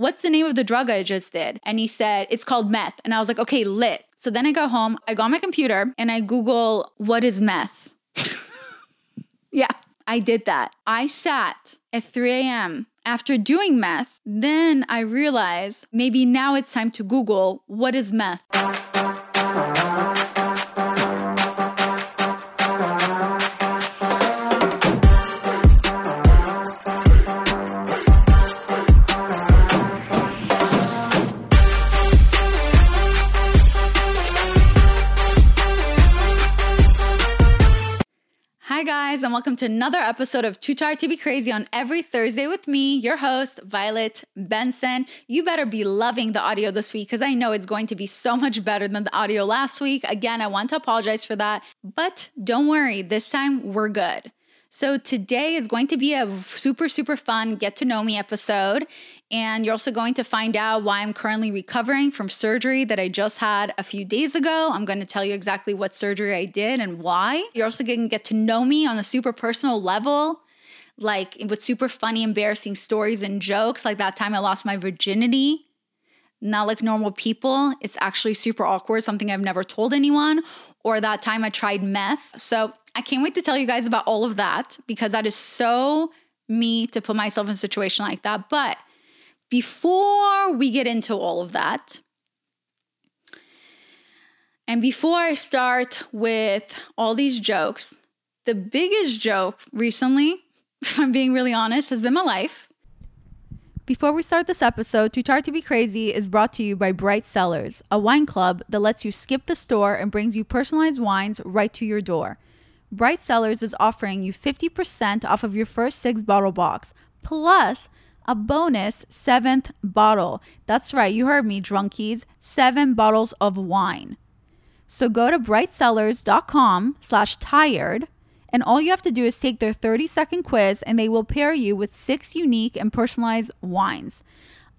What's the name of the drug I just did? And he said, It's called meth. And I was like, Okay, lit. So then I go home, I go on my computer and I Google, What is meth? yeah, I did that. I sat at 3 a.m. After doing meth, then I realized maybe now it's time to Google, What is meth? Hi, guys, and welcome to another episode of Too Tired to Be Crazy on every Thursday with me, your host, Violet Benson. You better be loving the audio this week because I know it's going to be so much better than the audio last week. Again, I want to apologize for that, but don't worry, this time we're good. So, today is going to be a super, super fun get to know me episode. And you're also going to find out why I'm currently recovering from surgery that I just had a few days ago. I'm going to tell you exactly what surgery I did and why. You're also going to get to know me on a super personal level, like with super funny, embarrassing stories and jokes, like that time I lost my virginity. Not like normal people. It's actually super awkward, something I've never told anyone, or that time I tried meth. So I can't wait to tell you guys about all of that because that is so me to put myself in a situation like that. But before we get into all of that, and before I start with all these jokes, the biggest joke recently, if I'm being really honest, has been my life. Before we start this episode, Too Tired to Be Crazy is brought to you by Bright Cellars, a wine club that lets you skip the store and brings you personalized wines right to your door. Bright Cellars is offering you 50% off of your first six bottle box, plus a bonus seventh bottle. That's right, you heard me, drunkies. Seven bottles of wine. So go to brightcellars.com slash tired and all you have to do is take their 30 second quiz and they will pair you with six unique and personalized wines.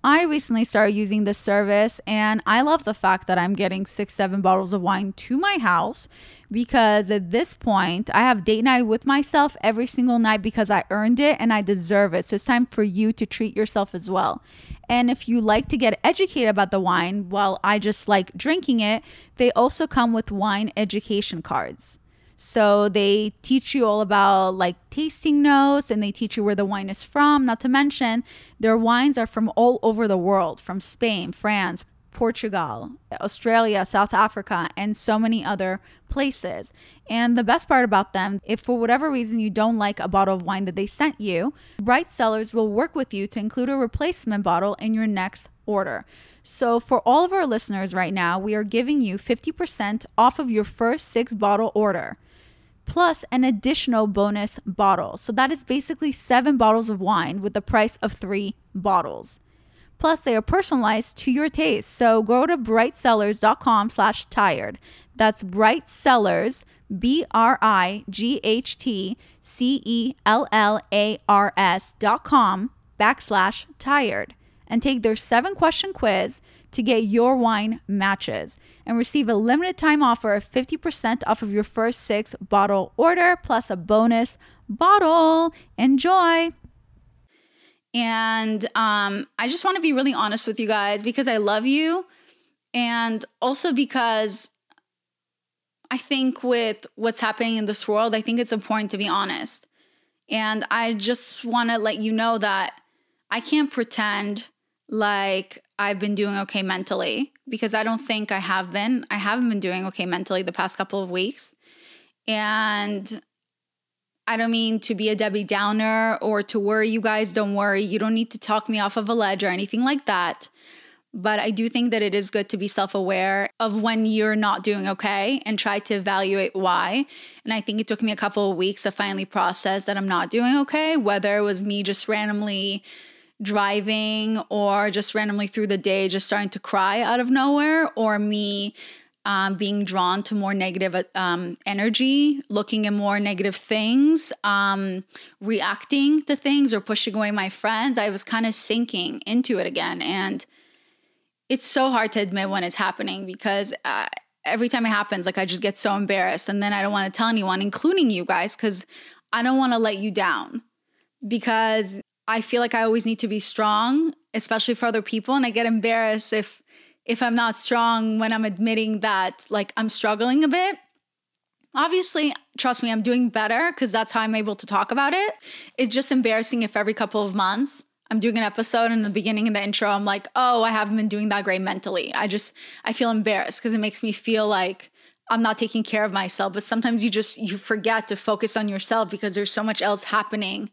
I recently started using this service and I love the fact that I'm getting six, seven bottles of wine to my house because at this point I have date night with myself every single night because I earned it and I deserve it. So it's time for you to treat yourself as well. And if you like to get educated about the wine, while I just like drinking it, they also come with wine education cards. So they teach you all about like tasting notes and they teach you where the wine is from. Not to mention, their wines are from all over the world from Spain, France, Portugal, Australia, South Africa, and so many other places. And the best part about them, if for whatever reason you don't like a bottle of wine that they sent you, Bright Cellars will work with you to include a replacement bottle in your next order. So, for all of our listeners right now, we are giving you 50% off of your first six bottle order plus an additional bonus bottle. So that is basically seven bottles of wine with the price of three bottles. Plus, they are personalized to your taste. So go to brightcellars.com slash tired. That's Bright Cellars, B-R-I-G-H-T-C-E-L-L-A-R-S dot com backslash tired and take their seven question quiz to get your wine matches and receive a limited time offer of 50% off of your first six bottle order plus a bonus bottle. Enjoy. And um, I just want to be really honest with you guys because I love you. And also because I think with what's happening in this world, I think it's important to be honest. And I just want to let you know that I can't pretend like I've been doing okay mentally because I don't think I have been. I haven't been doing okay mentally the past couple of weeks. And I don't mean to be a Debbie Downer or to worry you guys. Don't worry. You don't need to talk me off of a ledge or anything like that. But I do think that it is good to be self aware of when you're not doing okay and try to evaluate why. And I think it took me a couple of weeks to finally process that I'm not doing okay, whether it was me just randomly driving or just randomly through the day just starting to cry out of nowhere or me um, being drawn to more negative um, energy, looking at more negative things, um, reacting to things, or pushing away my friends, I was kind of sinking into it again. And it's so hard to admit when it's happening because uh, every time it happens, like I just get so embarrassed. And then I don't want to tell anyone, including you guys, because I don't want to let you down. Because I feel like I always need to be strong, especially for other people. And I get embarrassed if if I'm not strong when I'm admitting that like I'm struggling a bit. Obviously, trust me, I'm doing better because that's how I'm able to talk about it. It's just embarrassing if every couple of months I'm doing an episode in the beginning in the intro, I'm like, oh, I haven't been doing that great mentally. I just, I feel embarrassed because it makes me feel like I'm not taking care of myself. But sometimes you just, you forget to focus on yourself because there's so much else happening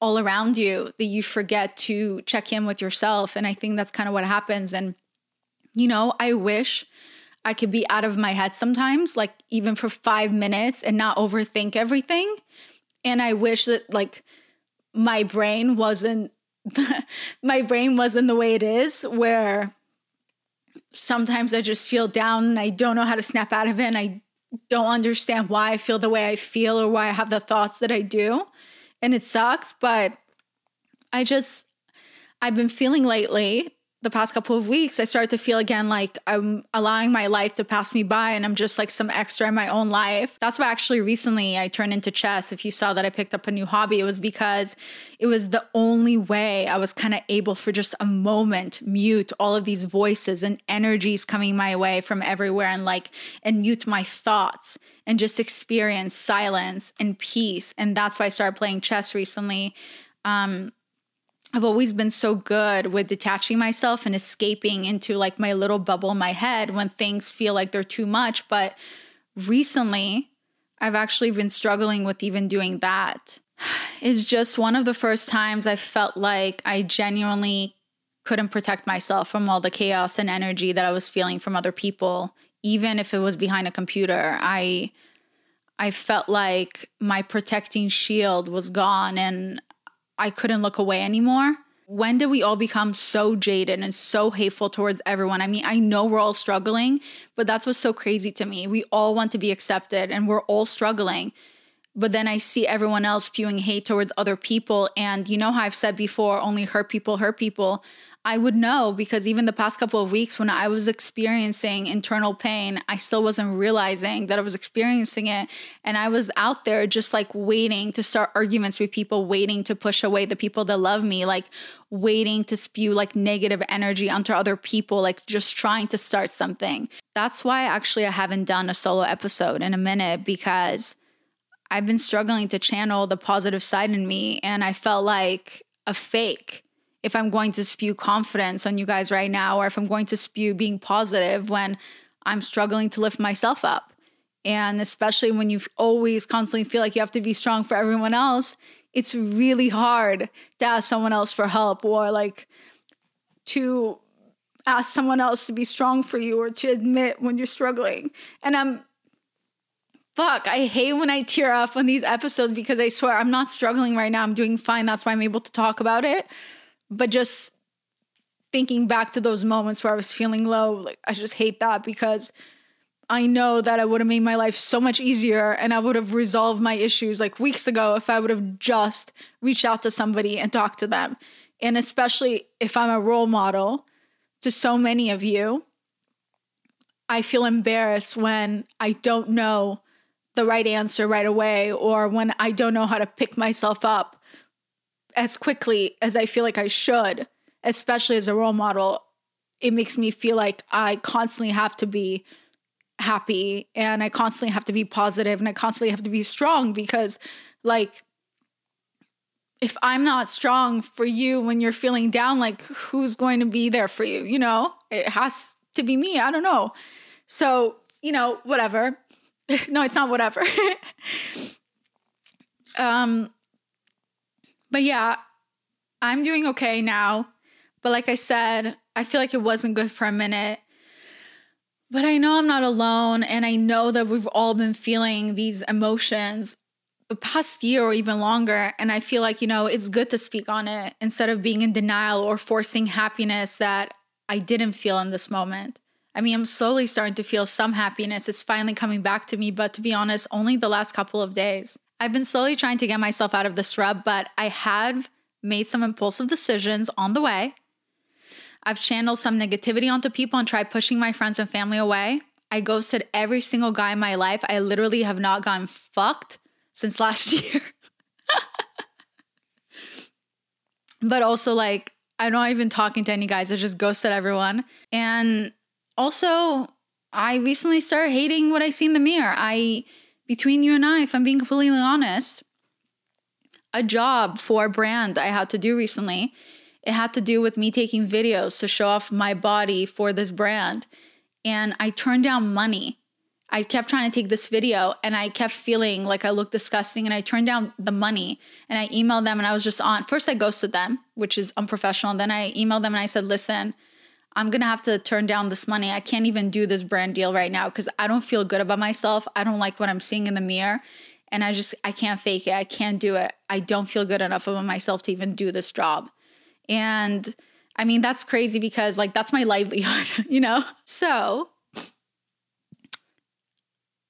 all around you that you forget to check in with yourself. And I think that's kind of what happens. And, you know, I wish I could be out of my head sometimes, like even for five minutes and not overthink everything. And I wish that, like, my brain wasn't my brain wasn't the way it is, where sometimes I just feel down and I don't know how to snap out of it. And I don't understand why I feel the way I feel or why I have the thoughts that I do. And it sucks, but I just, I've been feeling lately the past couple of weeks, I started to feel again like I'm allowing my life to pass me by and I'm just like some extra in my own life. That's why actually recently I turned into chess. If you saw that I picked up a new hobby, it was because it was the only way I was kind of able for just a moment mute all of these voices and energies coming my way from everywhere and like and mute my thoughts and just experience silence and peace. And that's why I started playing chess recently. Um, I've always been so good with detaching myself and escaping into like my little bubble in my head when things feel like they're too much. But recently, I've actually been struggling with even doing that. It's just one of the first times I felt like I genuinely couldn't protect myself from all the chaos and energy that I was feeling from other people, even if it was behind a computer. I I felt like my protecting shield was gone and I couldn't look away anymore. When did we all become so jaded and so hateful towards everyone? I mean, I know we're all struggling, but that's what's so crazy to me. We all want to be accepted and we're all struggling. But then I see everyone else spewing hate towards other people. And you know how I've said before, only hurt people hurt people. I would know because even the past couple of weeks when I was experiencing internal pain, I still wasn't realizing that I was experiencing it. And I was out there just like waiting to start arguments with people, waiting to push away the people that love me, like waiting to spew like negative energy onto other people, like just trying to start something. That's why actually I haven't done a solo episode in a minute because I've been struggling to channel the positive side in me. And I felt like a fake if I'm going to spew confidence on you guys right now, or if I'm going to spew being positive when I'm struggling to lift myself up. And especially when you always constantly feel like you have to be strong for everyone else, it's really hard to ask someone else for help or like to ask someone else to be strong for you or to admit when you're struggling. And I'm fuck, I hate when I tear up on these episodes because I swear I'm not struggling right now. I'm doing fine. That's why I'm able to talk about it but just thinking back to those moments where I was feeling low, like I just hate that because I know that I would have made my life so much easier and I would have resolved my issues like weeks ago if I would have just reached out to somebody and talked to them. And especially if I'm a role model to so many of you, I feel embarrassed when I don't know the right answer right away or when I don't know how to pick myself up as quickly as I feel like I should, especially as a role model, it makes me feel like I constantly have to be happy and I constantly have to be positive and I constantly have to be strong because, like, if I'm not strong for you when you're feeling down, like, who's going to be there for you? You know, it has to be me. I don't know. So, you know, whatever. no, it's not whatever. um, but yeah, I'm doing okay now. But like I said, I feel like it wasn't good for a minute. But I know I'm not alone. And I know that we've all been feeling these emotions the past year or even longer. And I feel like, you know, it's good to speak on it instead of being in denial or forcing happiness that I didn't feel in this moment. I mean, I'm slowly starting to feel some happiness. It's finally coming back to me, but to be honest, only the last couple of days. I've been slowly trying to get myself out of this rut, but I have made some impulsive decisions on the way. I've channeled some negativity onto people and tried pushing my friends and family away. I ghosted every single guy in my life. I literally have not gotten fucked since last year. but also like I'm not even talking to any guys. I just ghosted everyone. And also, I recently started hating what I see in the mirror. I, between you and I, if I'm being completely honest, a job for a brand I had to do recently. It had to do with me taking videos to show off my body for this brand. And I turned down money I kept trying to take this video and I kept feeling like I looked disgusting and I turned down the money and I emailed them and I was just on. First, I ghosted them, which is unprofessional. Then I emailed them and I said, listen, I'm gonna have to turn down this money. I can't even do this brand deal right now because I don't feel good about myself. I don't like what I'm seeing in the mirror. And I just, I can't fake it. I can't do it. I don't feel good enough about myself to even do this job. And I mean, that's crazy because like that's my livelihood, you know? So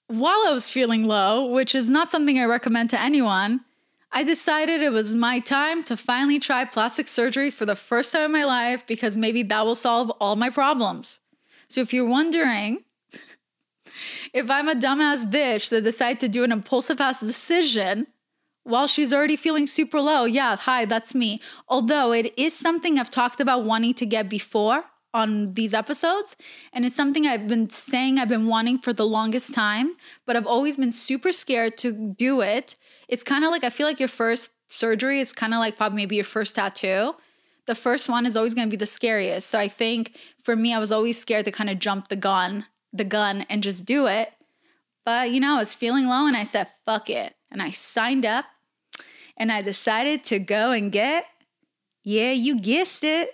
while I was feeling low, which is not something I recommend to anyone, I decided it was my time to finally try plastic surgery for the first time in my life because maybe that will solve all my problems. So if you're wondering if I'm a dumbass bitch that decided to do an impulsive ass decision while she's already feeling super low, yeah, hi, that's me. Although it is something I've talked about wanting to get before on these episodes. And it's something I've been saying I've been wanting for the longest time, but I've always been super scared to do it. It's kind of like I feel like your first surgery is kind of like probably maybe your first tattoo. The first one is always going to be the scariest. So I think for me, I was always scared to kind of jump the gun, the gun and just do it. But you know, I was feeling low and I said, fuck it. And I signed up and I decided to go and get, yeah, you guessed it,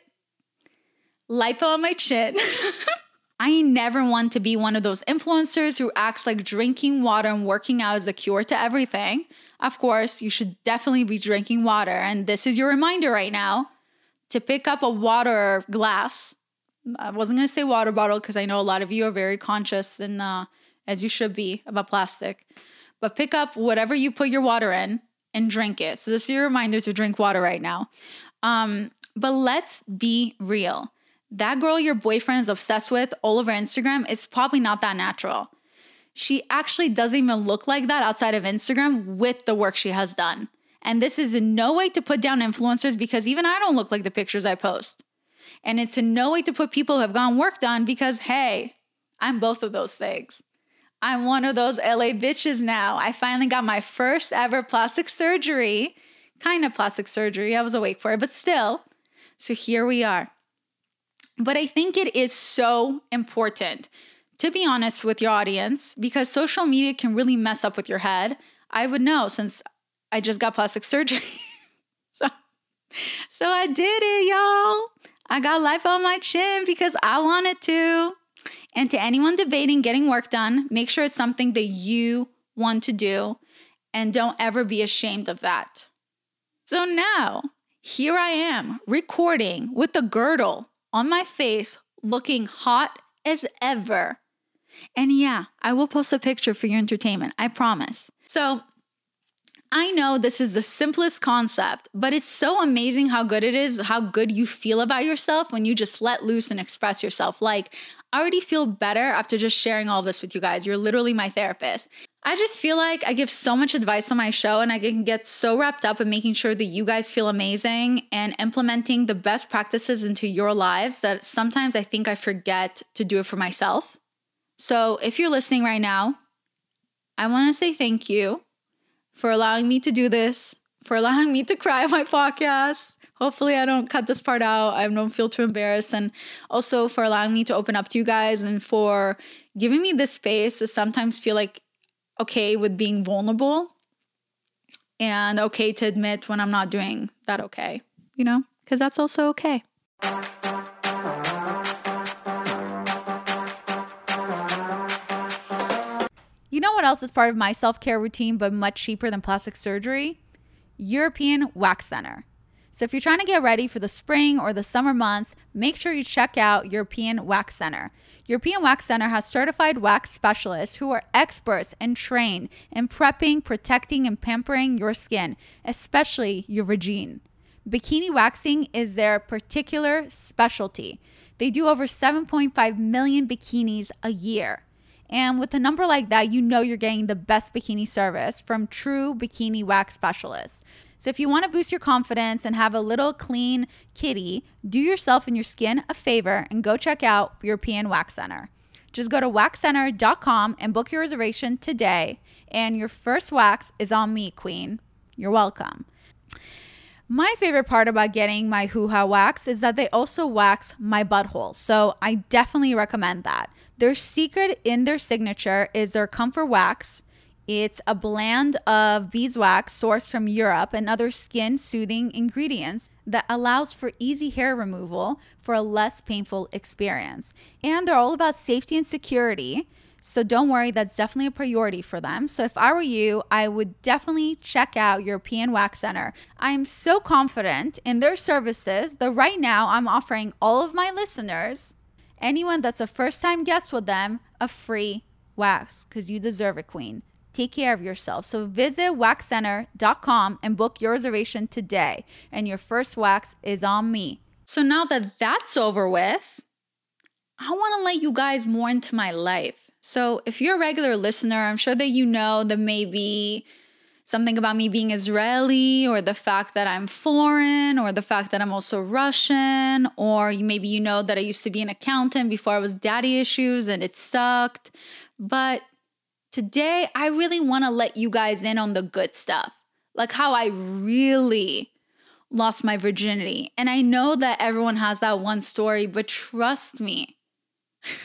lipo on my chin. I never want to be one of those influencers who acts like drinking water and working out is a cure to everything. Of course, you should definitely be drinking water. And this is your reminder right now to pick up a water glass. I wasn't going to say water bottle because I know a lot of you are very conscious and uh, as you should be about plastic. But pick up whatever you put your water in and drink it. So this is your reminder to drink water right now. Um, but let's be real that girl your boyfriend is obsessed with all over Instagram, it's probably not that natural. She actually doesn't even look like that outside of Instagram with the work she has done. And this is in no way to put down influencers because even I don't look like the pictures I post. And it's in no way to put people who have gone work done because, hey, I'm both of those things. I'm one of those LA bitches now. I finally got my first ever plastic surgery, kind of plastic surgery. I was awake for it, but still. So here we are. But I think it is so important to be honest with your audience because social media can really mess up with your head. I would know since I just got plastic surgery. so, so I did it, y'all. I got lipo on my chin because I wanted to. And to anyone debating getting work done, make sure it's something that you want to do and don't ever be ashamed of that. So now, here I am recording with the girdle on my face looking hot as ever. And yeah, I will post a picture for your entertainment, I promise. So, I know this is the simplest concept, but it's so amazing how good it is, how good you feel about yourself when you just let loose and express yourself. Like, I already feel better after just sharing all this with you guys. You're literally my therapist. I just feel like I give so much advice on my show and I can get so wrapped up in making sure that you guys feel amazing and implementing the best practices into your lives that sometimes I think I forget to do it for myself. So if you're listening right now, I want to say thank you for allowing me to do this, for allowing me to cry on my podcast. Hopefully, I don't cut this part out. I don't feel too embarrassed. And also for allowing me to open up to you guys and for giving me this space to sometimes feel like okay with being vulnerable and okay to admit when I'm not doing that okay, you know, because that's also okay. You know what else is part of my self care routine, but much cheaper than plastic surgery? European Wax Center. So if you're trying to get ready for the spring or the summer months, make sure you check out European Wax Center. European Wax Center has certified wax specialists who are experts and trained in prepping, protecting, and pampering your skin, especially your vagine. Bikini waxing is their particular specialty. They do over 7.5 million bikinis a year. And with a number like that, you know you're getting the best bikini service from true bikini wax specialists. So if you want to boost your confidence and have a little clean kitty, do yourself and your skin a favor and go check out European Wax Center. Just go to waxcenter.com and book your reservation today. And your first wax is on me, Queen. You're welcome. My favorite part about getting my hoo ha wax is that they also wax my butthole. So I definitely recommend that. Their secret in their signature is their comfort wax. It's a blend of beeswax sourced from Europe and other skin soothing ingredients that allows for easy hair removal for a less painful experience. And they're all about safety and security. So don't worry, that's definitely a priority for them. So if I were you, I would definitely check out European Wax Center. I am so confident in their services that right now I'm offering all of my listeners, anyone that's a first time guest with them, a free wax because you deserve it, Queen. Take care of yourself. So visit waxcenter.com and book your reservation today. And your first wax is on me. So now that that's over with, I want to let you guys more into my life. So, if you're a regular listener, I'm sure that you know that maybe something about me being Israeli or the fact that I'm foreign or the fact that I'm also Russian or maybe you know that I used to be an accountant before I was daddy issues and it sucked. But today I really want to let you guys in on the good stuff. Like how I really lost my virginity. And I know that everyone has that one story, but trust me.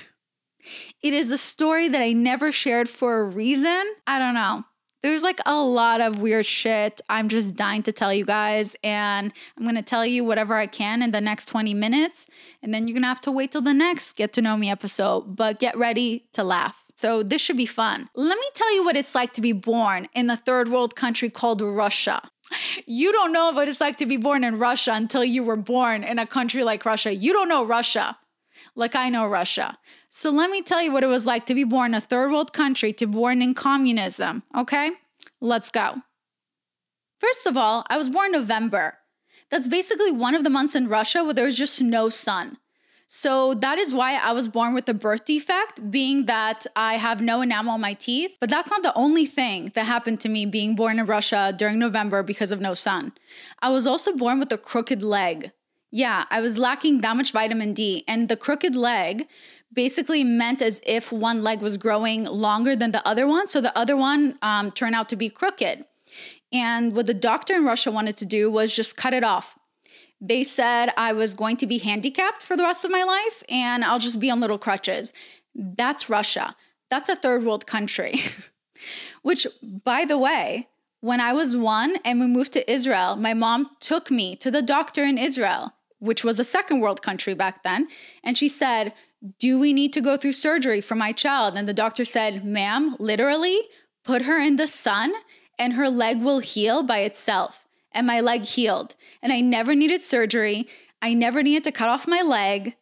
It is a story that I never shared for a reason. I don't know. There's like a lot of weird shit. I'm just dying to tell you guys. And I'm to tell you whatever I can in the next 20 minutes. And then you're to have to wait till the next Get to Know Me episode. But get ready to laugh. So this should be fun. Let me tell you what it's like to be born in a third world country called Russia. You don't know what it's like to be born in Russia until you were born in a country like Russia. You don't know Russia like I know Russia. So let me tell you what it was like to be born in a third world country, to born in communism, okay? Let's go. First of all, I was born November. That's basically one of the months in Russia where there's just no sun. So that is why I was born with a birth defect, being that I have no enamel on my teeth. But that's not the only thing that happened to me being born in Russia during November because of no sun. I was also born with a crooked leg. Yeah, I was lacking that much vitamin D. And the crooked leg basically meant as if one leg was growing longer than the other one. So the other one um, turned out to be crooked. And what the doctor in Russia wanted to do was just cut it off. They said I was going to be handicapped for the rest of my life and I'll just be on little crutches. That's Russia. That's a third world country. Which, by the way, when I was one and we moved to Israel, my mom took me to the doctor in Israel which was a second world country back then. And she said, Do we need to go through surgery for my child? And the doctor said, Ma'am, literally, put her in the sun and her leg will heal by itself. And my leg healed. And I never needed surgery. I never needed to cut off my leg.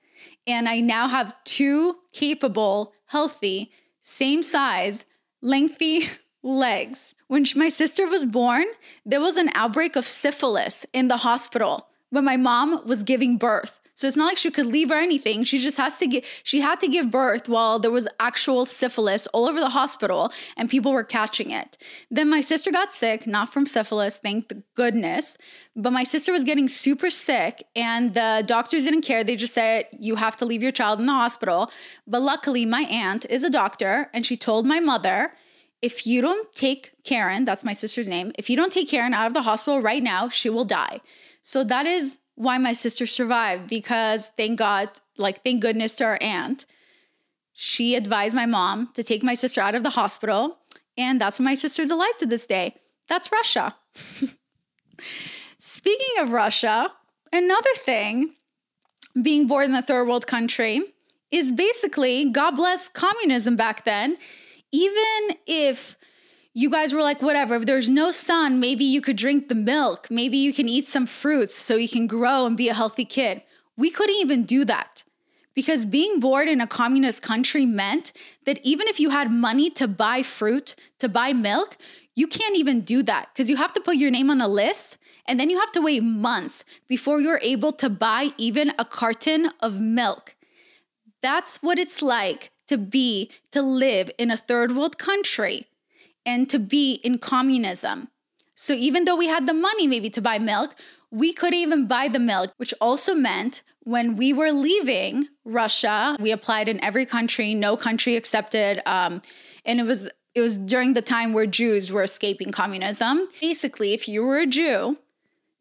And I now have two capable, healthy, same size, lengthy legs. When my sister was born, there was an outbreak of syphilis in the hospital when my mom was giving birth. So it's not like she could leave or anything. She just has to get she had to give birth while there was actual syphilis all over the hospital and people were catching it. Then my sister got sick, not from syphilis, thank goodness, but my sister was getting super sick and the doctors didn't care. They just said you have to leave your child in the hospital. But luckily my aunt is a doctor and she told my mother if you don't take Karen, that's my sister's name, if you don't take Karen out of the hospital right now, she will die. So that is why my sister survived because thank God, like, thank goodness to our aunt. She advised my mom to take my sister out of the hospital. And that's why my sister's alive to this day. That's Russia. Speaking of Russia, another thing being born in a third world country is basically God bless communism back then. Even if you guys were like, whatever, if there's no sun, maybe you could drink the milk. Maybe you can eat some fruits so you can grow and be a healthy kid. We couldn't even do that because being born in a communist country meant that even if you had money to buy fruit, to buy milk, you can't even do that because you have to put your name on a list and then you have to wait months before you're able to buy even a carton of milk. That's what it's like to be, to live in a third world country and to be in communism. So even though we had the money maybe to buy milk, we couldn't even buy the milk, which also meant when we were leaving Russia, we applied in every country, no country accepted. Um, and it was it was during the time where Jews were escaping communism. Basically, if you were a Jew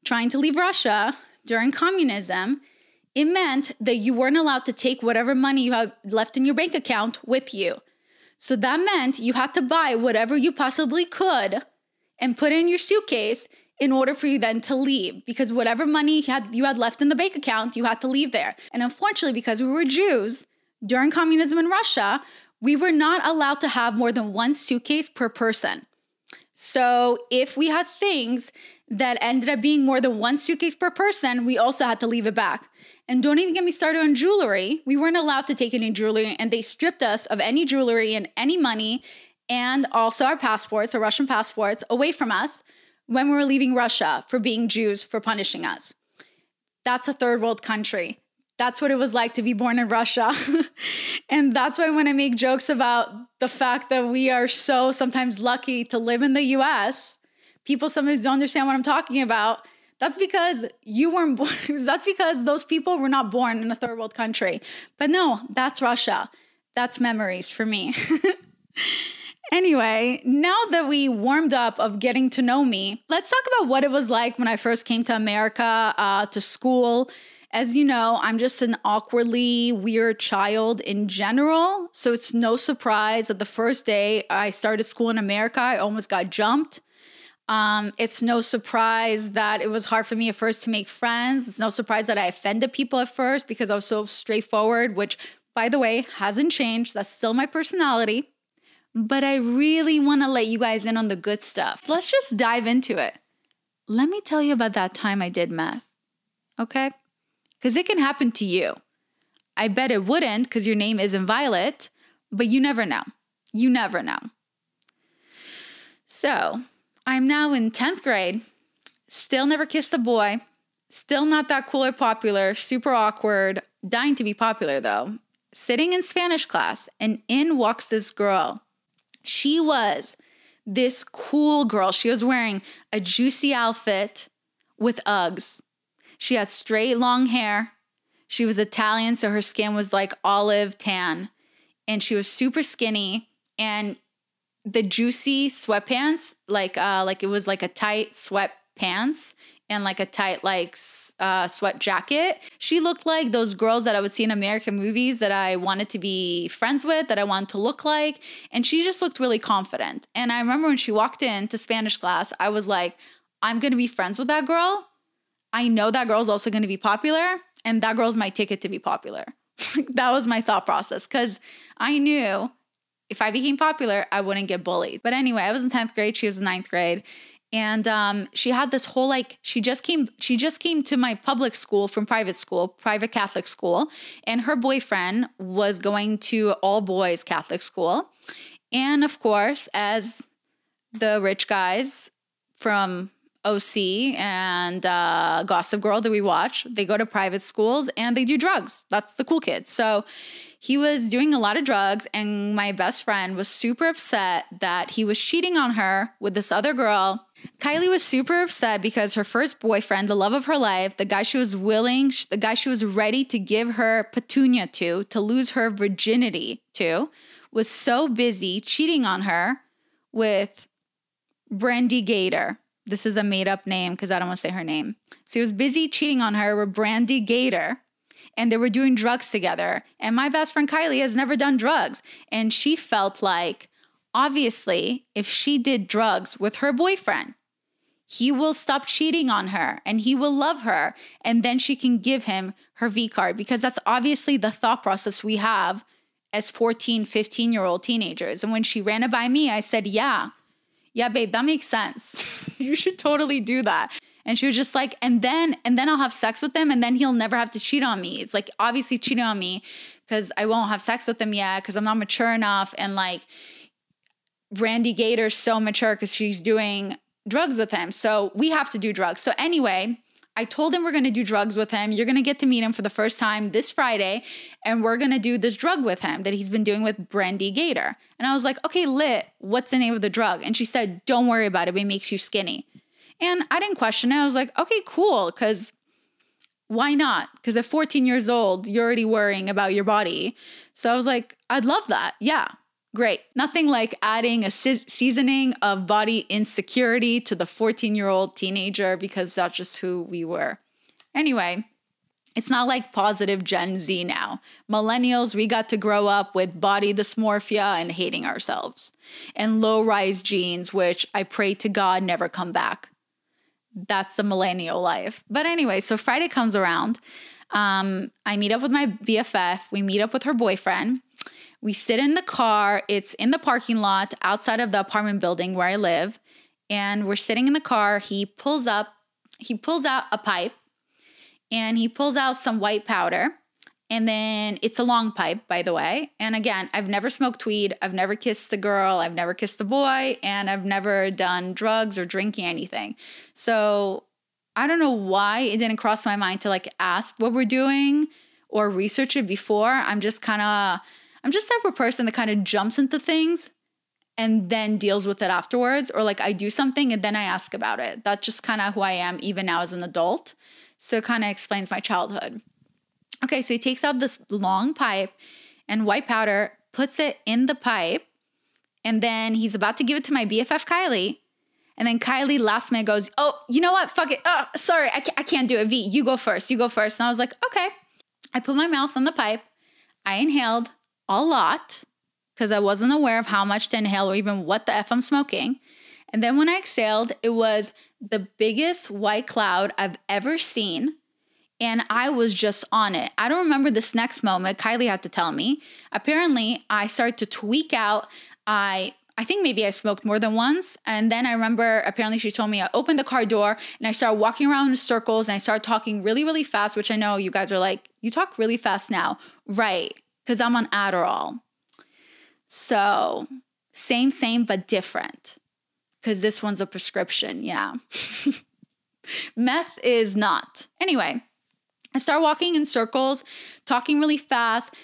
trying to leave Russia during communism, it meant that you weren't allowed to take whatever money you had left in your bank account with you. So that meant you had to buy whatever you possibly could and put in your suitcase in order for you then to leave because whatever money you had, you had left in the bank account, you had to leave there. And unfortunately, because we were Jews during communism in Russia, we were not allowed to have more than one suitcase per person. So if we had things that ended up being more than one suitcase per person, we also had to leave it back. And don't even get me started on jewelry. We weren't allowed to take any jewelry, and they stripped us of any jewelry and any money, and also our passports, our Russian passports, away from us when we were leaving Russia for being Jews for punishing us. That's a third world country. That's what it was like to be born in Russia. and that's why when I make jokes about the fact that we are so sometimes lucky to live in the US, people sometimes don't understand what I'm talking about. That's because you weren't born, that's because those people were not born in a third world country. But no, that's Russia. That's memories for me. Anyway, now that we warmed up of getting to know me, let's talk about what it was like when I first came to America uh, to school as you know, I'm just an awkwardly weird child in general. So it's no surprise that the first day I started school in America, I almost got jumped. Um, it's no surprise that it was hard for me at first to make friends. It's no surprise that I offended people at first because I was so straightforward, which, by the way, hasn't changed. That's still my personality. But I really want to let you guys in on the good stuff. Let's just dive into it. Let me tell you about that time I did meth. Okay? because it can happen to you. I bet it wouldn't because your name isn't Violet, but you never know. You never know. So I'm now in 10th grade, still never kissed a boy, still not that cool or popular, super awkward, dying to be popular though. Sitting in Spanish class, and in walks this girl. She was this cool girl. She was wearing a juicy outfit with Uggs she had straight long hair. She was Italian, so her skin was like olive tan. And she was super skinny. And the juicy sweatpants, like uh, like it was like a tight sweatpants and like a tight like uh, sweat jacket. She looked like those girls that I would see in American movies that I wanted to be friends with, that I wanted to look like. And she just looked really confident. And I remember when she walked into Spanish class, I was like, I'm gonna be friends with that girl. I know that girl's also to be popular and that girl's my ticket to be popular. that was my thought process because I knew if I became popular, I wouldn't get bullied. But anyway, I was in 10th grade, she was in ninth grade. And um, she had this whole like she just came she just came to my public school from private school private Catholic school and her boyfriend was going to all boys Catholic school and of course as the rich guys from OC and uh, Gossip Girl that we watch. They go to private schools and they do drugs. That's the cool kids. So he was doing a lot of drugs, and my best friend was super upset that he was cheating on her with this other girl. Kylie was super upset because her first boyfriend, the love of her life, the guy she was willing, the guy she was ready to give her petunia to, to lose her virginity to, was so busy cheating on her with Brandy Gator. This is a made up name because I don't want to say her name. So he was busy cheating on her with Brandy Gator and they were doing drugs together. And my best friend Kylie has never done drugs. And she felt like, obviously, if she did drugs with her boyfriend, he will stop cheating on her and he will love her. And then she can give him her V card because that's obviously the thought process we have as 14, 15 year old teenagers. And when she ran it by me, I said, yeah yeah, babe, that makes sense. you should totally do that. And she was just like, and then, and then I'll have sex with him and then he'll never have to cheat on me. It's like obviously cheating on me because I won't have sex with him yet because I'm not mature enough. And like Brandy Gator's so mature because she's doing drugs with him. So we have to do drugs. So anyway, I told him we're going to do drugs with him. You're going to get to meet him for the first time this Friday, and we're going to do this drug with him that he's been doing with Brandy Gator. And I was like, okay, lit, what's the name of the drug? And she said, don't worry about it. It makes you skinny. And I didn't question it. I was like, okay, cool. Cause why not? Because at 14 years old, you're already worrying about your body. So I was like, I'd love that. Yeah, great. Nothing like adding a se- seasoning of body insecurity to the 14 year old teenager because that's just who we were. Anyway, it's not like positive Gen Z now. Millennials, we got to grow up with body dysmorphia and hating ourselves, and low rise jeans, which I pray to God never come back. That's the millennial life. But anyway, so Friday comes around. Um, I meet up with my BFF. We meet up with her boyfriend. We sit in the car. It's in the parking lot outside of the apartment building where I live. And we're sitting in the car. He pulls up, he pulls out a pipe and he pulls out some white powder. And then it's a long pipe, by the way. And again, I've never smoked weed. I've never kissed a girl. I've never kissed a boy. And I've never done drugs or drinking anything. So I don't know why it didn't cross my mind to like ask what we're doing or research it before. I'm just kind of, I'm just type of person that kind of jumps into things and then deals with it afterwards. Or like I do something and then I ask about it. That's just kind of who I am even now as an adult. So it kind of explains my childhood. Okay, so he takes out this long pipe and white powder, puts it in the pipe, and then he's about to give it to my BFF Kylie. And then Kylie last minute goes, Oh, you know what? Fuck it. Oh, sorry, I can't, I can't do it. V, you go first. You go first. And I was like, Okay. I put my mouth on the pipe. I inhaled a lot because I wasn't aware of how much to inhale or even what the F I'm smoking. And then when I exhaled, it was the biggest white cloud I've ever seen. And I was just on it. I don't remember this next moment. Kylie had to tell me. Apparently, I started to tweak out. I I think maybe I smoked more than once. And then I remember apparently she told me I opened the car door and I started walking around in circles and I started talking really, really fast, which I know you guys are like, you talk really fast now. Right. Because I'm on Adderall. So same, same, but different because this one's a prescription. Yeah. Meth is not. Anyway, I start walking in circles, talking really fast,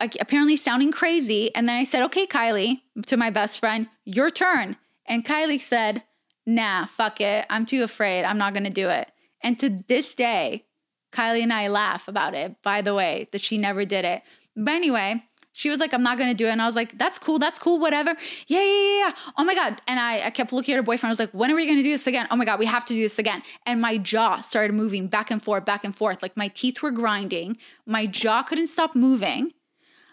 like apparently sounding crazy. And then I said, okay, Kylie, to my best friend, your turn. And Kylie said, nah, fuck it. I'm too afraid. I'm not going to do it. And to this day, Kylie and I laugh about it, by the way, that she never did it. But anyway, she was like, I'm not gonna do it. And I was like, that's cool, that's cool, whatever. Yeah, yeah, yeah. Oh my God. And I, I kept looking at her boyfriend. I was like, when are we gonna do this again? Oh my God, we have to do this again. And my jaw started moving back and forth, back and forth. Like my teeth were grinding. My jaw couldn't stop moving.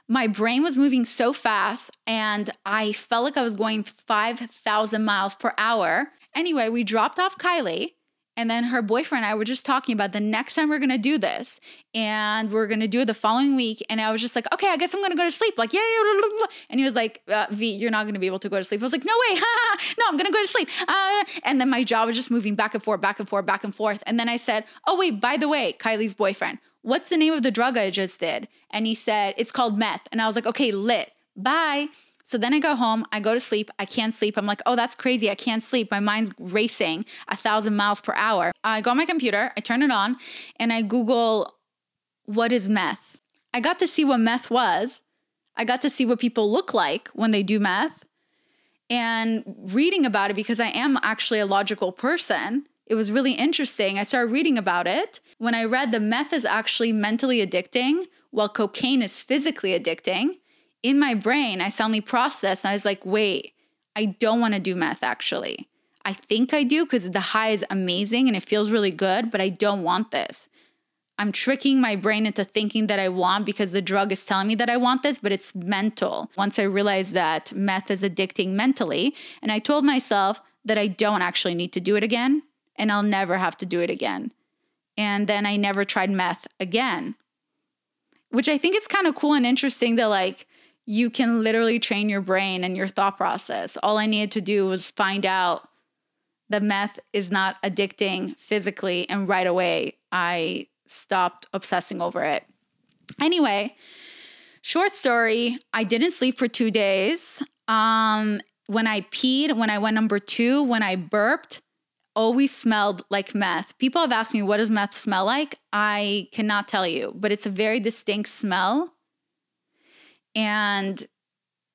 My brain was moving so fast, and I felt like I was going 5,000 miles per hour. Anyway, we dropped off Kylie and then her boyfriend and I were just talking about the next time we're gonna do this, and we're gonna do it the following week. And I was just like, okay, I guess I'm gonna go to sleep. Like, yeah, yeah. And he was like, uh, V, you're not gonna be able to go to sleep. I was like, no way, no, I'm gonna go to sleep. Uh, and then my jaw was just moving back and forth, back and forth, back and forth. And then I said, oh wait, by the way, Kylie's boyfriend, what's the name of the drug I just did? And he said it's called meth. And I was like, okay, lit. Bye. So then I go home, I go to sleep, I can't sleep. I'm like, oh, that's crazy. I can't sleep. My mind's racing a thousand miles per hour. I go on my computer, I turn it on, and I Google, what is meth? I got to see what meth was. I got to see what people look like when they do meth. And reading about it, because I am actually a logical person, it was really interesting. I started reading about it. When I read the meth is actually mentally addicting, while cocaine is physically addicting in my brain, I suddenly processed and I was like, wait, I don't want to do meth actually. I think I do because the high is amazing and it feels really good, but I don't want this. I'm tricking my brain into thinking that I want because the drug is telling me that I want this, but it's mental. Once I realized that meth is addicting mentally, and I told myself that I don't actually need to do it again and I'll never have to do it again. And then I never tried meth again, which I think is kind of cool and interesting that, like, you can literally train your brain and your thought process. All I needed to do was find out that meth is not addicting physically, and right away I stopped obsessing over it. Anyway, short story I didn't sleep for two days. Um, when I peed, when I went number two, when I burped, always smelled like meth. People have asked me, what does meth smell like? I cannot tell you, but it's a very distinct smell and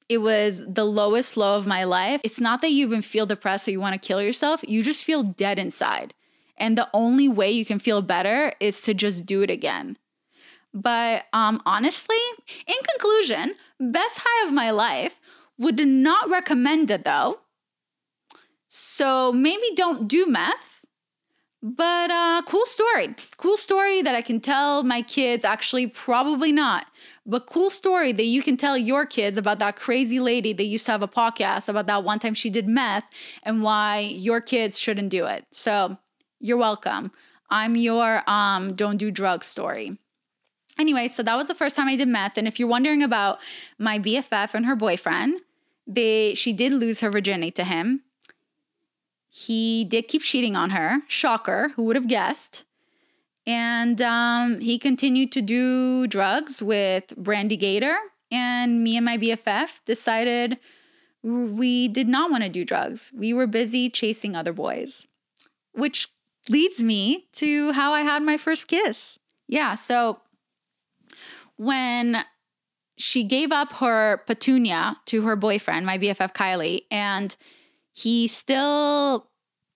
it was the lowest low of my life. It's not that you even feel depressed or you want to kill yourself, you just feel dead inside. And the only way you can feel better is to just do it again. But um, honestly, in conclusion, best high of my life would not recommend it though. So maybe don't do meth but uh, cool story. Cool story that I can tell my kids. Actually, probably not. But cool story that you can tell your kids about that crazy lady that used to have a podcast about that one time she did meth and why your kids shouldn't do it. So you're welcome. I'm your um, don't do drugs story. Anyway, so that was the first time I did meth. And if you're wondering about my BFF and her boyfriend, they she did lose her virginity to him he did keep cheating on her. Shocker, who would have guessed? And um, he continued to do drugs with Brandy Gator. And me and my BFF decided we did not want to do drugs. We were busy chasing other boys, which leads me to how I had my first kiss. Yeah, so when she gave up her petunia to her boyfriend, my BFF Kylie, and he still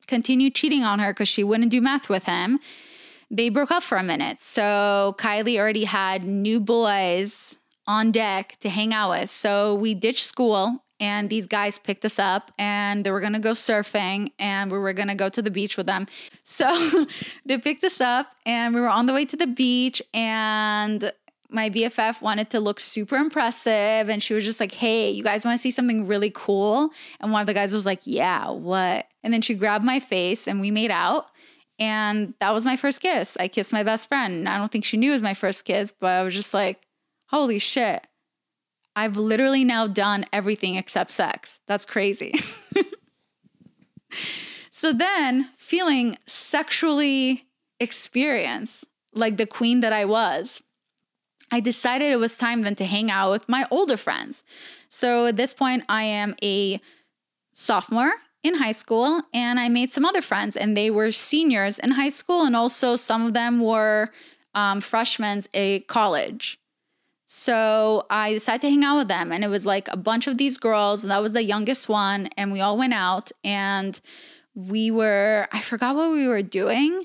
continued cheating on her because she wouldn't do meth with him. They broke up for a minute. So Kylie already had new boys on deck to hang out with. So we ditched school and these guys picked us up and they were gonna go surfing and we were gonna go to the beach with them. So they picked us up and we were on the way to the beach and my BFF wanted to look super impressive and she was just like, "Hey, you guys want to see something really cool?" And one of the guys was like, "Yeah, what?" And then she grabbed my face and we made out. And that was my first kiss. I kissed my best friend. I don't think she knew it was my first kiss, but I was just like, "Holy shit. I've literally now done everything except sex. That's crazy." so then, feeling sexually experienced like the queen that I was, I decided it was time then to hang out with my older friends. So at this point, I am a sophomore in high school and I made some other friends, and they were seniors in high school, and also some of them were um, freshmen at college. So I decided to hang out with them, and it was like a bunch of these girls, and that was the youngest one, and we all went out and we were, I forgot what we were doing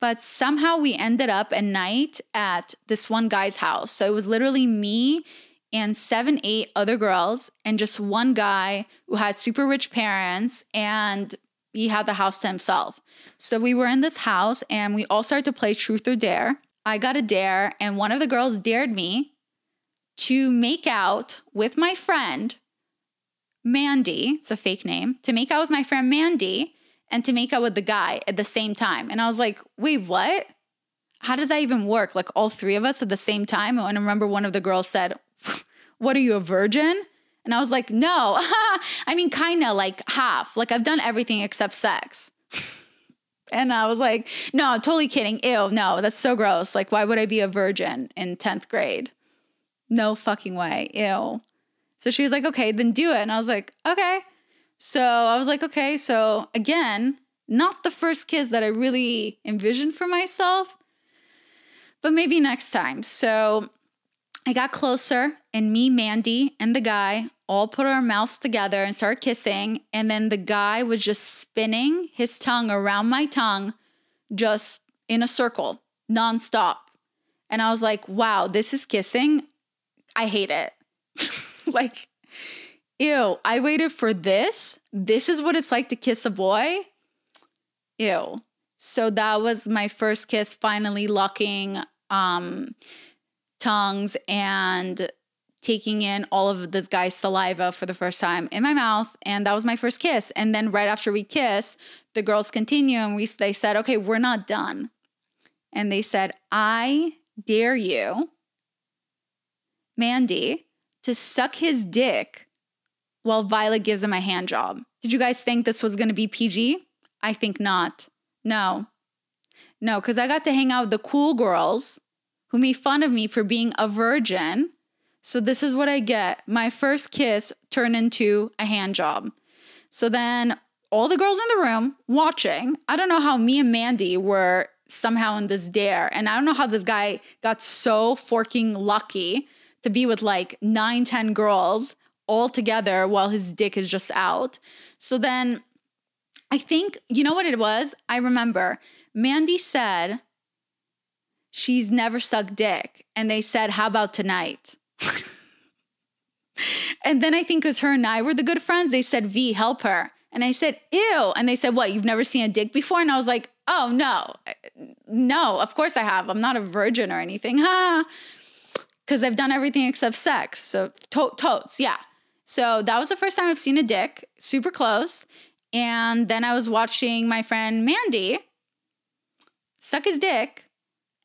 but somehow we ended up at night at this one guy's house. So it was literally me and seven, eight other girls, and just one guy who had super rich parents and he had the house to himself. So we were in this house and we all started to play truth or dare. I got a dare, and one of the girls dared me to make out with my friend Mandy. It's a fake name. To make out with my friend Mandy and to make out with the guy at the same time. And I was like, wait, what? How does that even work? Like all three of us at the same time? And I remember one of the girls said, What are you, a virgin? And I was like, No, I mean, kind of like half. Like I've done everything except sex. and I was like, No, totally kidding. Ew, no, that's so gross. Like, why would I be a virgin in 10th grade? No fucking way. Ew. So she was like, Okay, then do it. And I was like, Okay. So I was like, okay, so again, not the first kiss that I really envisioned for myself, but maybe next time. So I got closer, and me, Mandy, and the guy all put our mouths together and started kissing. And then the guy was just spinning his tongue around my tongue, just in a circle, nonstop. And I was like, wow, this is kissing. I hate it. like, Ew, I waited for this. This is what it's like to kiss a boy. Ew. So that was my first kiss, finally locking um, tongues and taking in all of this guy's saliva for the first time in my mouth. And that was my first kiss. And then right after we kiss, the girls continue and we they said, okay, we're not done. And they said, I dare you, Mandy, to suck his dick while Violet gives him a hand job. Did you guys think this was going to be PG? I think not. No. No, because I got to hang out with the cool girls who made fun of me for being a virgin. So this is what I get. My first kiss turned into a hand job. So then all the girls in the room watching, I don't know how me and Mandy were somehow in this dare. And I don't know how this guy got so forking lucky to be with like nine, ten girls all together while his dick is just out. So then I think, you know what it was? I remember Mandy said she's never sucked dick. And they said, How about tonight? and then I think because her and I were the good friends, they said, V, help her. And I said, Ew. And they said, What, you've never seen a dick before? And I was like, Oh, no. No, of course I have. I'm not a virgin or anything. Ha. Because I've done everything except sex. So, to- totes, yeah. So that was the first time I've seen a dick, super close. And then I was watching my friend Mandy suck his dick.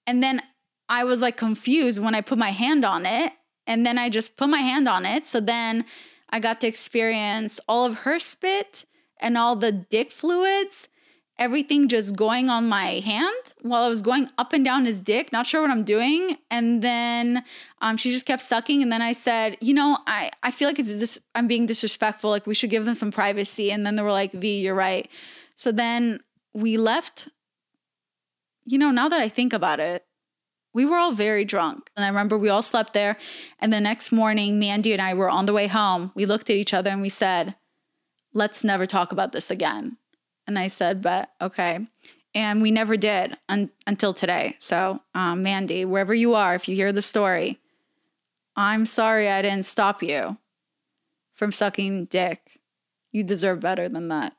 And then I was like confused when I put my hand on it. And then I just put my hand on it. So then I got to experience all of her spit and all the dick fluids, everything just going on my hand while I was going up and down his dick, not sure what I'm doing. And then um, she just kept sucking. And then I said, you know, I, I feel like it's this, I'm being disrespectful. Like we should give them some privacy. And then they were like, V, you're right. So then we left. You know, now that I think about it, we were all very drunk. And I remember we all slept there. And the next morning, Mandy and I were on the way home. We looked at each other and we said, let's never talk about this again. And I said, but okay. And we never did un- until today. So, um, Mandy, wherever you are, if you hear the story, I'm sorry I didn't stop you from sucking dick. You deserve better than that.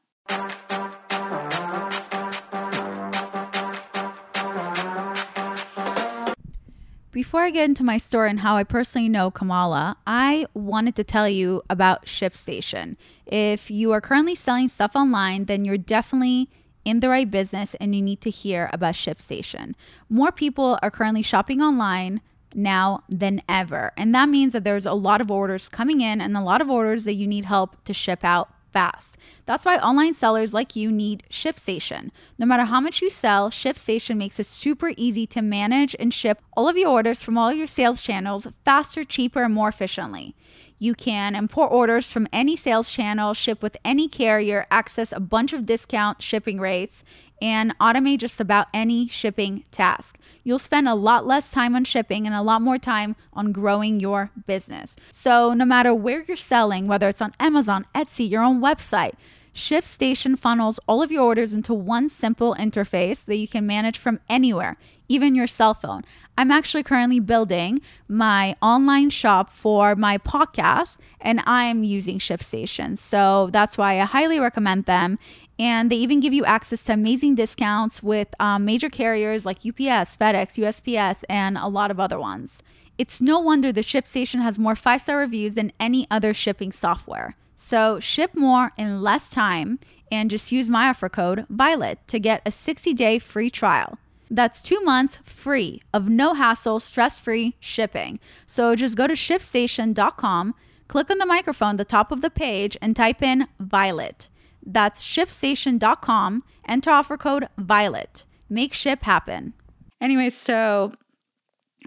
Before I get into my story and how I personally know Kamala, I wanted to tell you about ShipStation. If you are currently selling stuff online, then you're definitely in the right business and you need to hear about ShipStation. More people are currently shopping online now than ever. And that means that there's a lot of orders coming in and a lot of orders that you need help to ship out fast. That's why online sellers like you need ShipStation. No matter how much you sell, ShipStation makes it super easy to manage and ship all of your orders from all your sales channels faster, cheaper, and more efficiently. You can import orders from any sales channel, ship with any carrier, access a bunch of discount shipping rates, and automate just about any shipping task. You'll spend a lot less time on shipping and a lot more time on growing your business. So, no matter where you're selling, whether it's on Amazon, Etsy, your own website, ShipStation funnels all of your orders into one simple interface that you can manage from anywhere, even your cell phone. I'm actually currently building my online shop for my podcast and I'm using ShipStation. So that's why I highly recommend them. And they even give you access to amazing discounts with um, major carriers like UPS, FedEx, USPS, and a lot of other ones. It's no wonder the ShipStation has more five star reviews than any other shipping software. So ship more in less time and just use my offer code VIOLET to get a 60 day free trial. That's two months free of no hassle, stress free shipping. So just go to shipstation.com, click on the microphone the top of the page, and type in Violet. That's shipstation.com, enter offer code Violet. Make ship happen. Anyway, so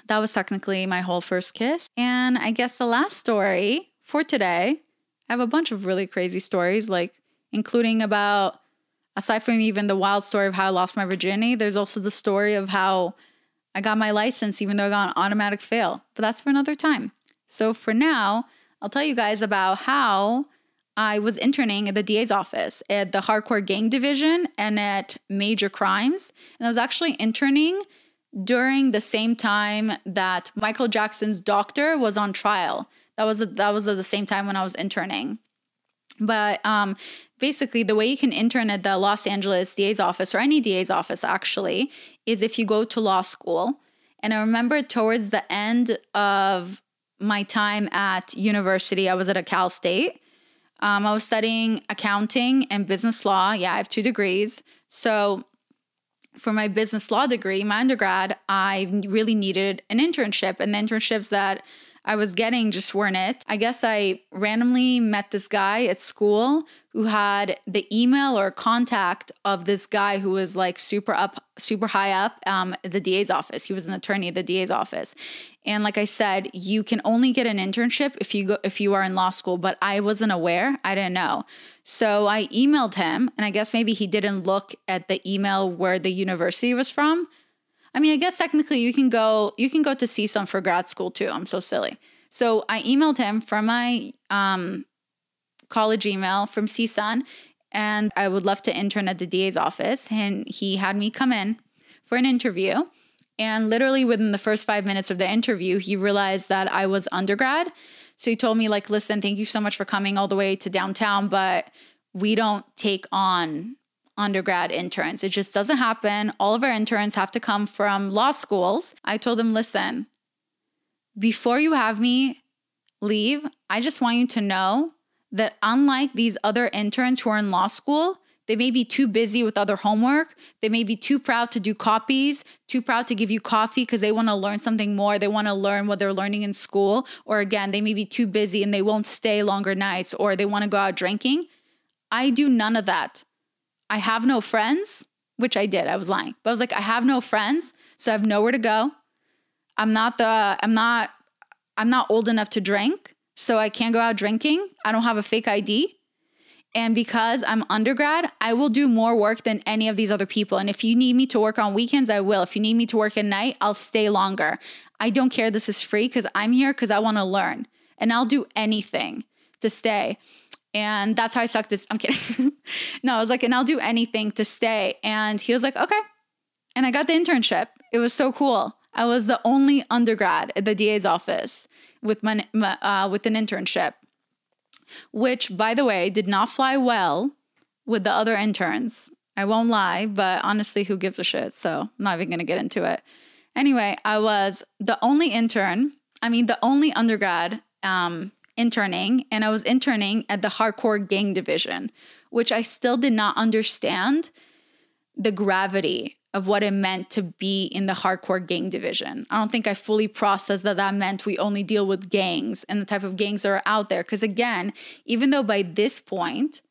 that was technically my whole first kiss. And I guess the last story for today, I have a bunch of really crazy stories, like including about aside from even the wild story of how I lost my virginity, there's also the story of how I got my license even though I got an automatic fail. But that's for another time. So for now, I'll tell you guys about how I was interning at the DA's office at the hardcore gang division and at major crimes. And I was actually interning during the same time that Michael Jackson's doctor was on trial. That was a, that was at the same time when I was interning. But um, basically, the way you can intern at the Los Angeles DA's office or any DA's office actually is if you go to law school. And I remember towards the end of my time at university, I was at a Cal State. Um, I was studying accounting and business law. Yeah, I have two degrees. So for my business law degree, my undergrad, I really needed an internship, and the internships that I was getting just weren't it. I guess I randomly met this guy at school who had the email or contact of this guy who was like super up, super high up um, the DA's office. He was an attorney at the DA's office. And like I said, you can only get an internship if you go if you are in law school, but I wasn't aware. I didn't know. So I emailed him, and I guess maybe he didn't look at the email where the university was from. I mean, I guess technically you can go you can go to CSUN for grad school too. I'm so silly. So I emailed him from my um, college email from CSUN, and I would love to intern at the DA's office. And he had me come in for an interview. And literally within the first five minutes of the interview, he realized that I was undergrad. So he told me, like, listen, thank you so much for coming all the way to downtown, but we don't take on undergrad interns. It just doesn't happen. All of our interns have to come from law schools. I told them, listen, before you have me leave, I just want you to know that unlike these other interns who are in law school, they may be too busy with other homework. They may be too proud to do copies, too proud to give you coffee because they want to learn something more. They want to learn what they're learning in school. Or again, they may be too busy and they won't stay longer nights or they want to go out drinking. I do none of that. I have no friends, which I did. I was lying. But I was like, I have no friends, so I have nowhere to go. I'm not the I'm not I'm not old enough to drink, so I can't go out drinking. I don't have a fake ID. And because I'm undergrad, I will do more work than any of these other people. And if you need me to work on weekends, I will. If you need me to work at night, I'll stay longer. I don't care this is free because I'm here because I want to learn. And I'll do anything to stay. And that's how I sucked this. I'm kidding. no, I was like, and I'll do anything to stay. And he was like, okay. And I got the internship. It was so cool. I was the only undergrad at the DA's office with my, uh, with an internship which, by the way, did not fly well with the other interns. I won't lie, but honestly, who gives a shit? So I'm not even to get into it. Anyway, I was the only intern, I mean, the only undergrad um, interning, and I was interning at the hardcore gang division, which I still did not understand the gravity of what it meant to be in the hardcore gang division. I don't think I fully processed that that meant we only deal with gangs and the type of gangs that are out there. Because again, even though by this point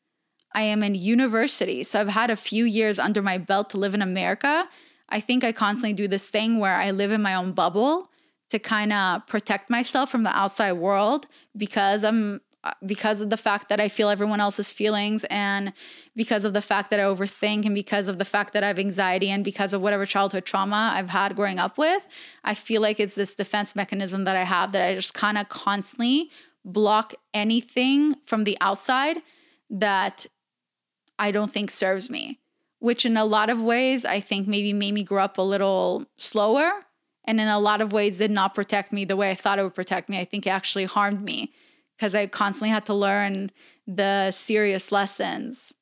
I am in university, so I've had a few years under my belt to live in America, I think I constantly do this thing where I live in my own bubble to kind of protect myself from the outside world because I'm uh, because of the fact that I feel everyone else's feelings and because of the fact that I overthink and because of the fact that I have anxiety and because of whatever childhood trauma I've had growing up with, I feel like it's this defense mechanism that I have that I just kind of constantly block anything from the outside that I don't think serves me, which in a lot of ways I think maybe made me grow up a little slower and in a lot of ways did not protect me the way I thought it would protect me. I think it actually harmed me because I constantly had to learn the serious lessons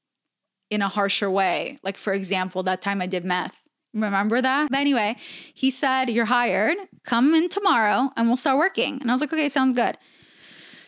in a harsher way. Like, for example, that time I did meth. Remember that? But anyway, he said, You're hired. Come in tomorrow and we'll start working. And I was like, Okay, sounds good.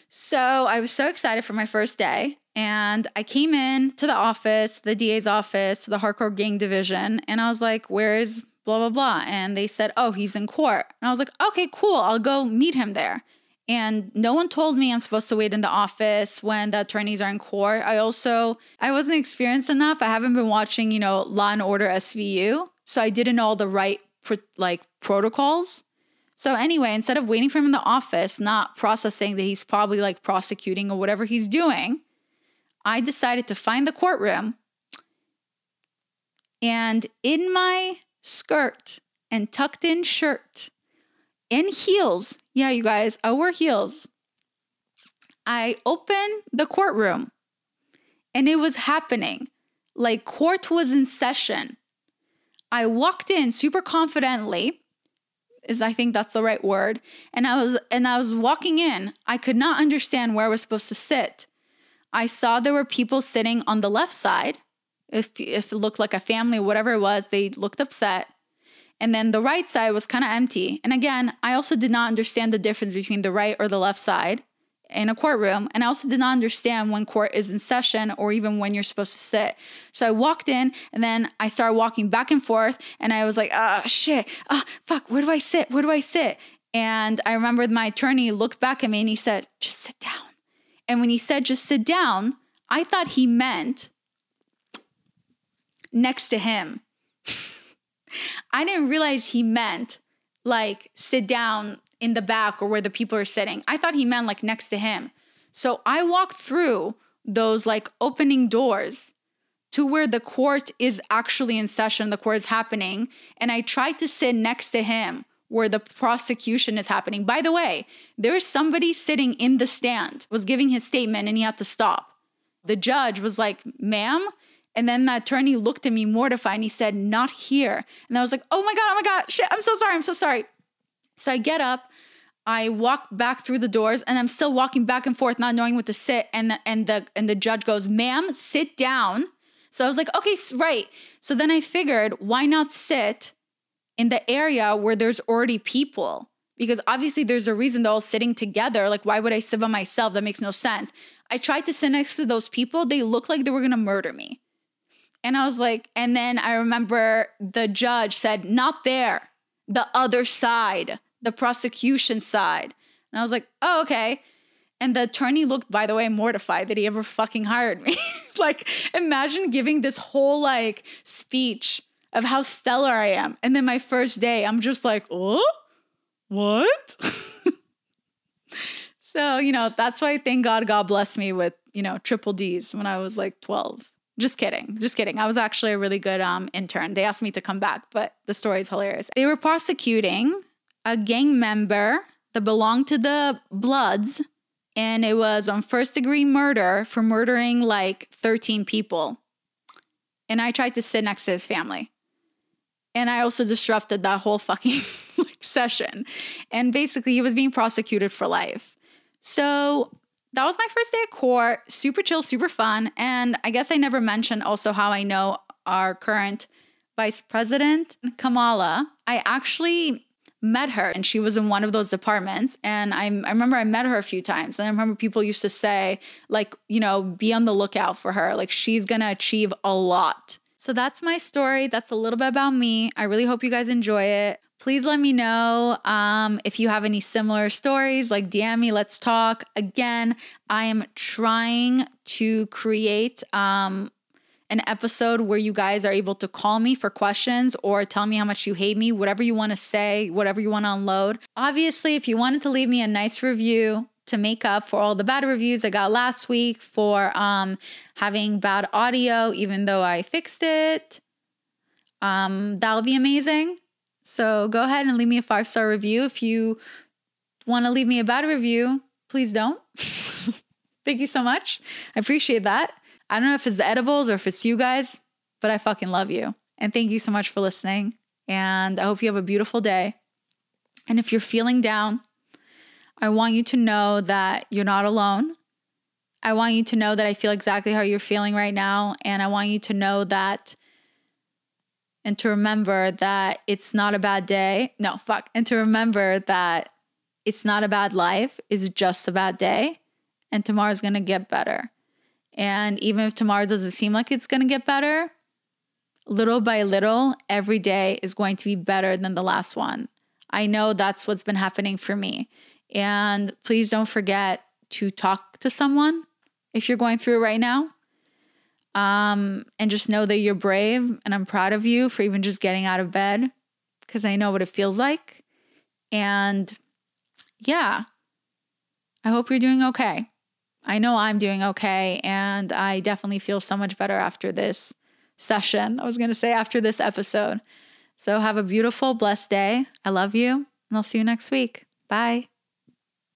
So I was so excited for my first day. And I came in to the office, the DA's office, the hardcore gang division. And I was like, Where's blah, blah, blah? And they said, Oh, he's in court. And I was like, Okay, cool. I'll go meet him there. And no one told me I'm supposed to wait in the office when the attorneys are in court. I also I wasn't experienced enough. I haven't been watching, you know, Law and Order SVU, so I didn't know all the right like protocols. So anyway, instead of waiting for him in the office, not processing that he's probably like prosecuting or whatever he's doing, I decided to find the courtroom. And in my skirt and tucked in shirt, in heels, yeah, you guys, I wear heels. I opened the courtroom and it was happening. Like court was in session. I walked in super confidently is I think that's the right word. And I was and I was walking in. I could not understand where I was supposed to sit. I saw there were people sitting on the left side. If if it looked like a family, whatever it was, they looked upset. And then the right side was kind of empty. And again, I also did not understand the difference between the right or the left side in a courtroom. And I also did not understand when court is in session or even when you're supposed to sit. So I walked in and then I started walking back and forth and I was like, ah, oh, shit, ah, oh, fuck, where do I sit? Where do I sit? And I remember my attorney looked back at me and he said, just sit down. And when he said, just sit down, I thought he meant next to him. I didn't realize he meant like sit down in the back or where the people are sitting. I thought he meant like next to him. So I walked through those like opening doors to where the court is actually in session, the court is happening, and I tried to sit next to him where the prosecution is happening. By the way, there's somebody sitting in the stand, was giving his statement, and he had to stop. The judge was like, ma'am. And then the attorney looked at me mortified and he said, not here. And I was like, oh my God, oh my God, shit, I'm so sorry, I'm so sorry. So I get up, I walk back through the doors, and I'm still walking back and forth, not knowing what to sit. And the, and the and the judge goes, ma'am, sit down. So I was like, okay, right. So then I figured, why not sit in the area where there's already people? Because obviously there's a reason they're all sitting together. Like, why would I sit by myself? That makes no sense. I tried to sit next to those people. They looked like they were gonna murder me. And I was like, and then I remember the judge said, not there, the other side, the prosecution side. And I was like, oh, okay. And the attorney looked, by the way, mortified that he ever fucking hired me. like, imagine giving this whole like speech of how stellar I am. And then my first day, I'm just like, oh, what? so, you know, that's why thank God God blessed me with, you know, triple D's when I was like 12. Just kidding. Just kidding. I was actually a really good um, intern. They asked me to come back, but the story is hilarious. They were prosecuting a gang member that belonged to the Bloods, and it was on first degree murder for murdering like 13 people. And I tried to sit next to his family. And I also disrupted that whole fucking like session. And basically, he was being prosecuted for life. So that was my first day at court. Super chill, super fun. And I guess I never mentioned also how I know our current vice president, Kamala. I actually met her and she was in one of those departments and I, I remember i met her a few times and i remember people used to say like you know be on the lookout for her like she's gonna achieve a lot so that's my story that's a little bit about me i really hope you guys enjoy it please let me know um, if you have any similar stories like dm me let's talk again i am trying to create um, an episode where you guys are able to call me for questions or tell me how much you hate me whatever you want to say whatever you want to unload obviously if you wanted to leave me a nice review to make up for all the bad reviews I got last week for um, having bad audio, even though I fixed it. Um, that'll be amazing. So go ahead and leave me a five star review. If you want to leave me a bad review, please don't. Thank you so much. I appreciate that. I don't know if it's the edibles or if it's you guys, but I fucking love you. And thank you so much for listening. And I hope you have a beautiful day. And if you're feeling down, I want you to know that you're not alone. I want you to know that I feel exactly how you're feeling right now. And I want you to know that and to remember that it's not a bad day. No, fuck. And to remember that it's not a bad life, it's just a bad day. And tomorrow's gonna get better. And even if tomorrow doesn't seem like it's gonna get better, little by little, every day is going to be better than the last one. I know that's what's been happening for me. And please don't forget to talk to someone if you're going through right now. Um, and just know that you're brave and I'm proud of you for even just getting out of bed because I know what it feels like. And yeah, I hope you're doing okay. I know I'm doing okay. And I definitely feel so much better after this session. I was going to say after this episode. So have a beautiful, blessed day. I love you. And I'll see you next week. Bye.